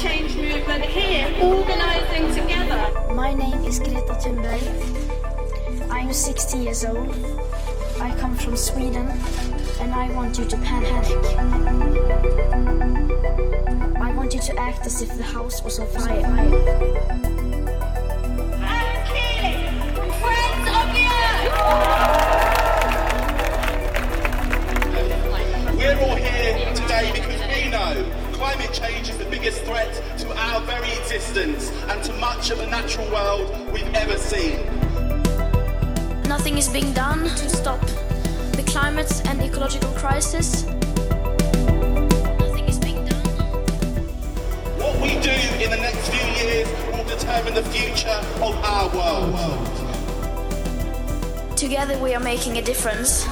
change movement here, organising together. My name is Greta Thunberg. I'm 60 years old. I come from Sweden and I want you to panic. I want you to act as if the house was on fire. Biggest threat to our very existence and to much of the natural world we've ever seen. Nothing is being done to stop the climate and ecological crisis. Nothing is being done. What we do in the next few years will determine the future of our world. Together we are making a difference.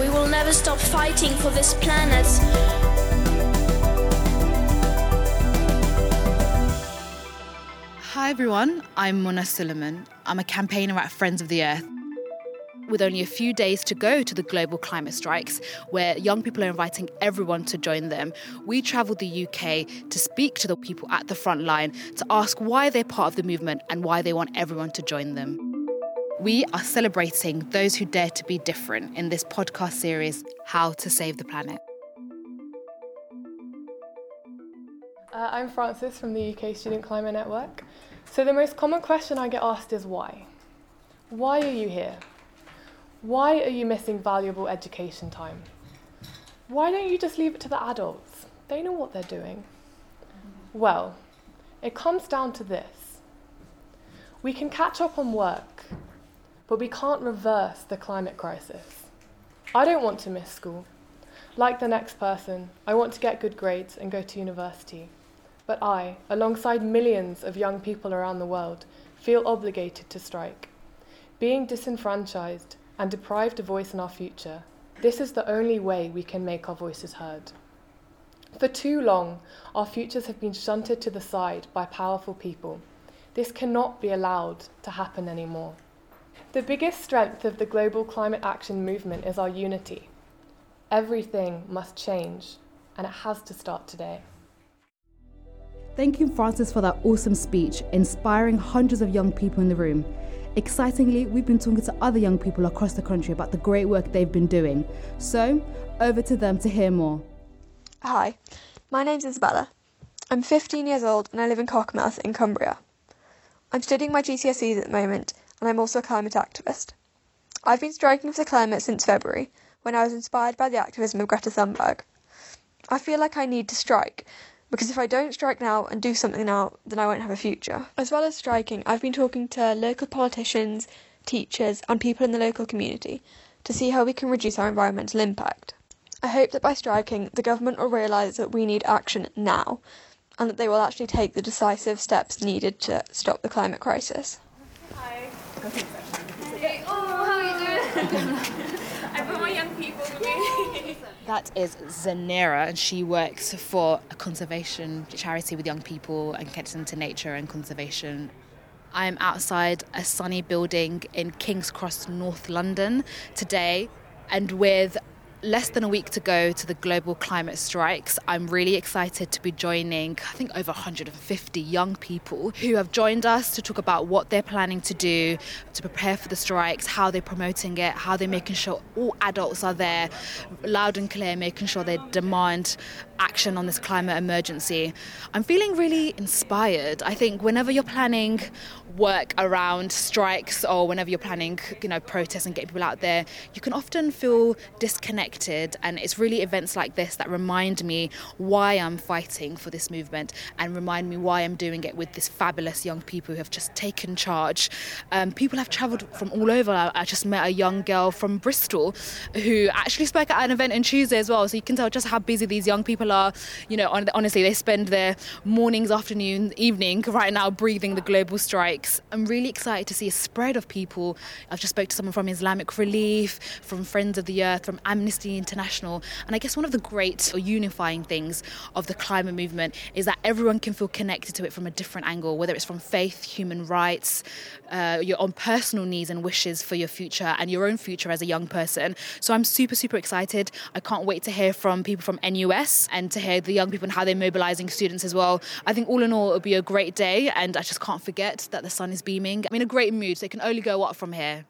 We will never stop fighting for this planet. Hi everyone, I'm Mona Suleiman. I'm a campaigner at Friends of the Earth. With only a few days to go to the global climate strikes, where young people are inviting everyone to join them, we travelled the UK to speak to the people at the front line to ask why they're part of the movement and why they want everyone to join them. We are celebrating those who dare to be different in this podcast series, How to Save the Planet. Uh, I'm Frances from the UK Student Climate Network. So, the most common question I get asked is why? Why are you here? Why are you missing valuable education time? Why don't you just leave it to the adults? They know what they're doing. Well, it comes down to this we can catch up on work, but we can't reverse the climate crisis. I don't want to miss school. Like the next person, I want to get good grades and go to university. But I, alongside millions of young people around the world, feel obligated to strike. Being disenfranchised and deprived of voice in our future, this is the only way we can make our voices heard. For too long, our futures have been shunted to the side by powerful people. This cannot be allowed to happen anymore. The biggest strength of the global climate action movement is our unity. Everything must change, and it has to start today. Thank you, Frances, for that awesome speech, inspiring hundreds of young people in the room. Excitingly, we've been talking to other young people across the country about the great work they've been doing. So, over to them to hear more. Hi, my name's Isabella. I'm 15 years old and I live in Cockermouth in Cumbria. I'm studying my GCSEs at the moment and I'm also a climate activist. I've been striking for the climate since February when I was inspired by the activism of Greta Thunberg. I feel like I need to strike because if I don't strike now and do something now, then I won't have a future. As well as striking, I've been talking to local politicians, teachers, and people in the local community to see how we can reduce our environmental impact. I hope that by striking, the government will realise that we need action now and that they will actually take the decisive steps needed to stop the climate crisis. Hi. Hey, oh, how you doing? I my young people with me. That is Zanera, and she works for a conservation charity with young people and gets into nature and conservation. I'm outside a sunny building in King's Cross, North London today, and with less than a week to go to the global climate strikes. I'm really excited to be joining, I think, over 150 young people who have joined us to talk about what they're planning to do to prepare for the strikes, how they're promoting it, how they're making sure all adults are there, loud and clear, making sure they demand action on this climate emergency. I'm feeling really inspired. I think whenever you're planning work around strikes or whenever you're planning, you know, protests and getting people out there, you can often feel disconnected. And it's really events like this that remind me why I'm fighting for this movement and remind me why I'm doing it with this fabulous young people who have just taken charge. Um, people have travelled from all over. I just met a young girl from Bristol who actually spoke at an event on Tuesday as well. So you can tell just how busy these young people are. You know, honestly, they spend their mornings, afternoon, evening right now breathing the global I'm really excited to see a spread of people. I've just spoke to someone from Islamic Relief, from Friends of the Earth, from Amnesty Amnesty International. And I guess one of the great or unifying things of the climate movement is that everyone can feel connected to it from a different angle, whether it's from faith, human rights, uh, your own personal needs and wishes for your future and your own future as a young person. So I'm super, super excited. I can't wait to hear from people from NUS and to hear the young people and how they're mobilizing students as well. I think all in all, it'll be a great day, and I just can't forget that the sun is beaming. I'm in a great mood, so it can only go up from here.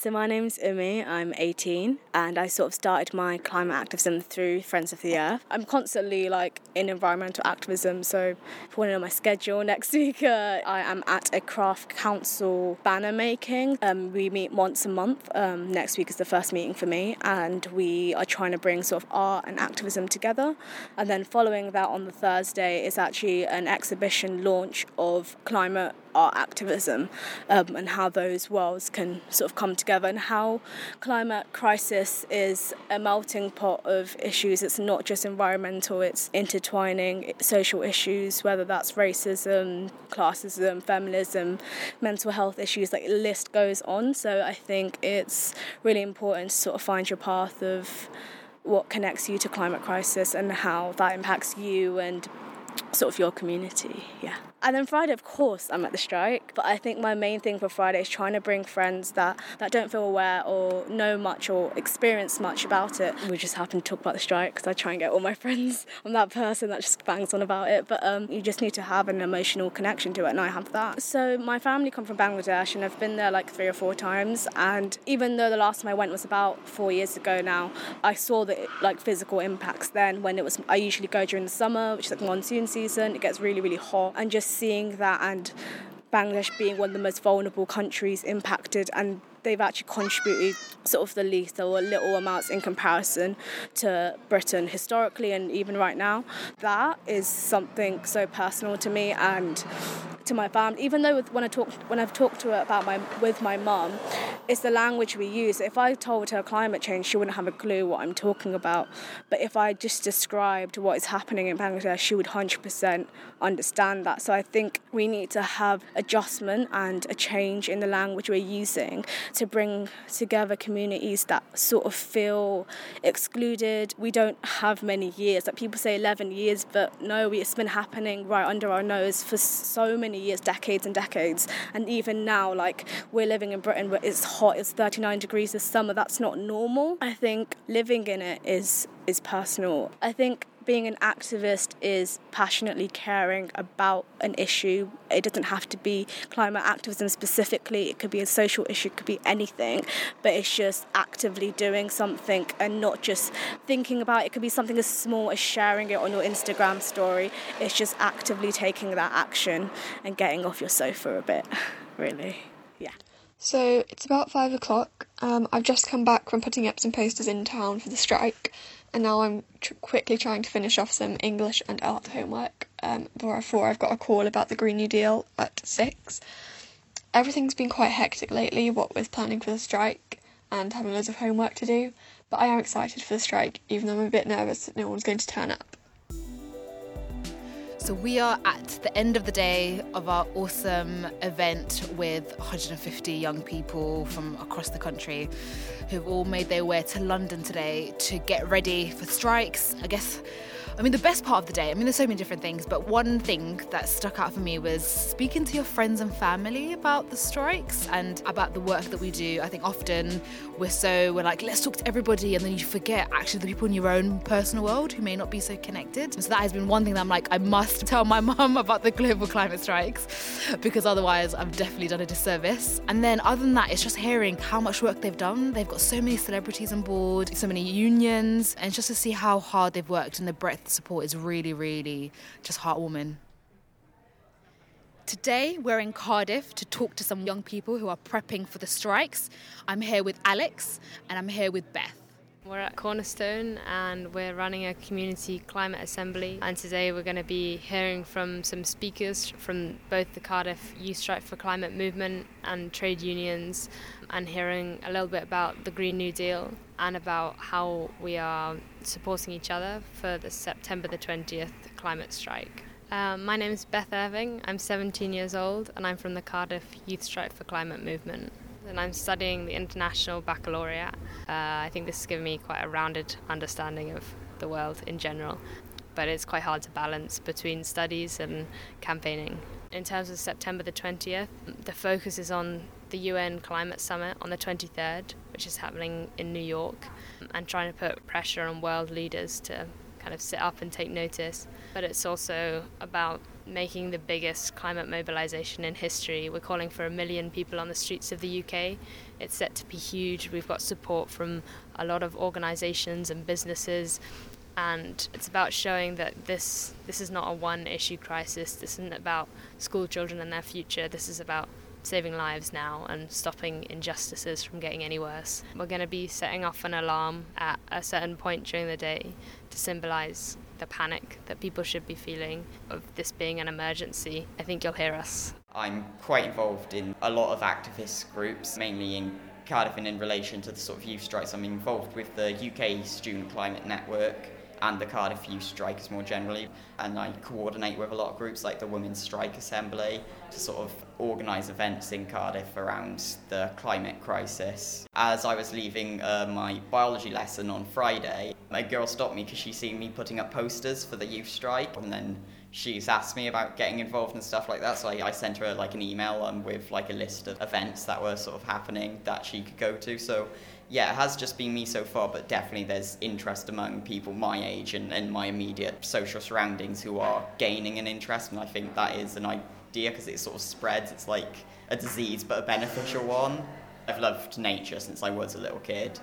So my name's Umi, I'm 18 and I sort of started my climate activism through Friends of the Earth. I'm constantly like in environmental activism so if you know my schedule next week uh, I am at a craft council banner making. Um, we meet once a month. Um, next week is the first meeting for me and we are trying to bring sort of art and activism together and then following that on the Thursday is actually an exhibition launch of climate art activism um, and how those worlds can sort of come together and how climate crisis is a melting pot of issues. It's not just environmental it's intertwining social issues whether that's racism classism feminism mental health issues like the list goes on. So i think it's really important to sort of find your path of what connects you to climate crisis and how that impacts you and sort of your community. Yeah and then Friday, of course, I'm at the strike. But I think my main thing for Friday is trying to bring friends that, that don't feel aware or know much or experience much about it. We just happen to talk about the strike because I try and get all my friends. I'm that person that just bangs on about it. But um, you just need to have an emotional connection to it, and I have that. So my family come from Bangladesh, and I've been there like three or four times. And even though the last time I went was about four years ago now, I saw the like physical impacts then. When it was, I usually go during the summer, which is like monsoon season. It gets really, really hot, and just seeing that and Bangladesh being one of the most vulnerable countries impacted and they've actually contributed sort of the least or little amounts in comparison to Britain historically and even right now. That is something so personal to me and to my family. Even though when I talk when I've talked to her about my with my mum, it's the language we use. If I told her climate change, she wouldn't have a clue what I'm talking about. But if I just described what is happening in Bangladesh, she would 100% understand that. So I think we need to have adjustment and a change in the language we're using to bring together communities that sort of feel excluded. We don't have many years. Like people say 11 years, but no, it's been happening right under our nose for so many years, decades and decades. And even now, like we're living in Britain where it's hot, it's 39 degrees this summer, that's not normal. I think living in it is is personal. I think being an activist is passionately caring about an issue. It doesn't have to be climate activism specifically, it could be a social issue, it could be anything, but it's just actively doing something and not just thinking about it. It could be something as small as sharing it on your Instagram story. It's just actively taking that action and getting off your sofa a bit, really. Yeah. So it's about five o'clock. Um, I've just come back from putting up some posters in town for the strike and now I'm tr- quickly trying to finish off some English and art homework. Um, before I've got a call about the Green New Deal at six. Everything's been quite hectic lately, what with planning for the strike and having loads of homework to do. But I am excited for the strike, even though I'm a bit nervous that no one's going to turn up. So we are at the end of the day of our awesome event with 150 young people from across the country who've all made their way to London today to get ready for strikes. I guess I mean, the best part of the day, I mean, there's so many different things, but one thing that stuck out for me was speaking to your friends and family about the strikes and about the work that we do. I think often we're so, we're like, let's talk to everybody, and then you forget actually the people in your own personal world who may not be so connected. So that has been one thing that I'm like, I must tell my mum about the global climate strikes because otherwise I've definitely done a disservice. And then other than that, it's just hearing how much work they've done. They've got so many celebrities on board, so many unions, and just to see how hard they've worked and the breadth support is really, really just heartwarming. Today, we're in Cardiff to talk to some young people who are prepping for the strikes. I'm here with Alex and I'm here with Beth. We're at Cornerstone and we're running a community climate assembly. And today we're going to be hearing from some speakers from both the Cardiff Youth Strike for Climate movement and trade unions, and hearing a little bit about the Green New Deal and about how we are supporting each other for the September the 20th climate strike. Um, my name is Beth Irving. I'm 17 years old and I'm from the Cardiff Youth Strike for Climate movement. and I'm studying the International Baccalaureate. Uh, I think this has given me quite a rounded understanding of the world in general, but it's quite hard to balance between studies and campaigning. In terms of September the 20th, the focus is on the UN Climate Summit on the 23rd, which is happening in New York, and trying to put pressure on world leaders to kind of sit up and take notice. But it's also about making the biggest climate mobilization in history. We're calling for a million people on the streets of the UK. It's set to be huge. We've got support from a lot of organizations and businesses. And it's about showing that this this is not a one issue crisis. This isn't about school children and their future. This is about saving lives now and stopping injustices from getting any worse. We're going to be setting off an alarm at a certain point during the day to symbolize the panic that people should be feeling of this being an emergency. I think you'll hear us. I'm quite involved in a lot of activist groups, mainly in Cardiff and in relation to the sort of youth strikes. I'm involved with the UK Student Climate Network and the Cardiff Youth Strikers more generally. And I coordinate with a lot of groups like the Women's Strike Assembly to sort of organise events in Cardiff around the climate crisis. As I was leaving uh, my biology lesson on Friday, a girl stopped me because she seen me putting up posters for the youth strike and then she's asked me about getting involved and stuff like that so I, I sent her like an email um, with like a list of events that were sort of happening that she could go to so yeah, it has just been me so far, but definitely there's interest among people my age and, and my immediate social surroundings who are gaining an interest, and I think that is an idea because it sort of spreads. It's like a disease, but a beneficial one. I've loved nature since I was a little kid,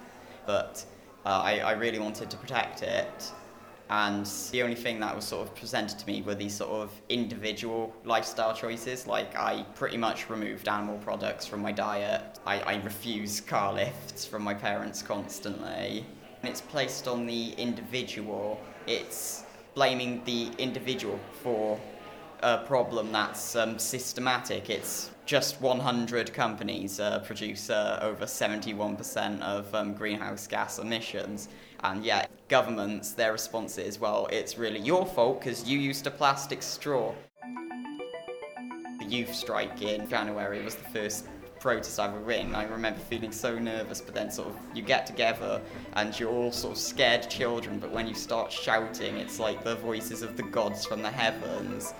but uh, I, I really wanted to protect it and the only thing that was sort of presented to me were these sort of individual lifestyle choices. Like i pretty much removed animal products from my diet. I, I refuse car lifts from my parents constantly. And it's placed on the individual. It's blaming the individual for a problem that's um, systematic. It's just 100 companies uh, produce uh, over 71% of um, greenhouse gas emissions. And yet, governments, their response is, well, it's really your fault because you used a plastic straw. The youth strike in January was the first protest I've ever written. I remember feeling so nervous, but then sort of you get together and you're all sort of scared children, but when you start shouting, it's like the voices of the gods from the heavens.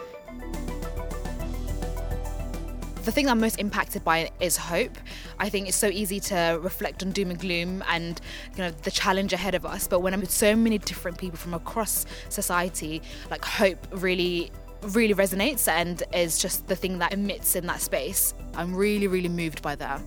The thing I'm most impacted by is hope. I think it's so easy to reflect on doom and gloom and you know the challenge ahead of us. But when I'm with so many different people from across society, like hope really really resonates and is just the thing that emits in that space. I'm really, really moved by that.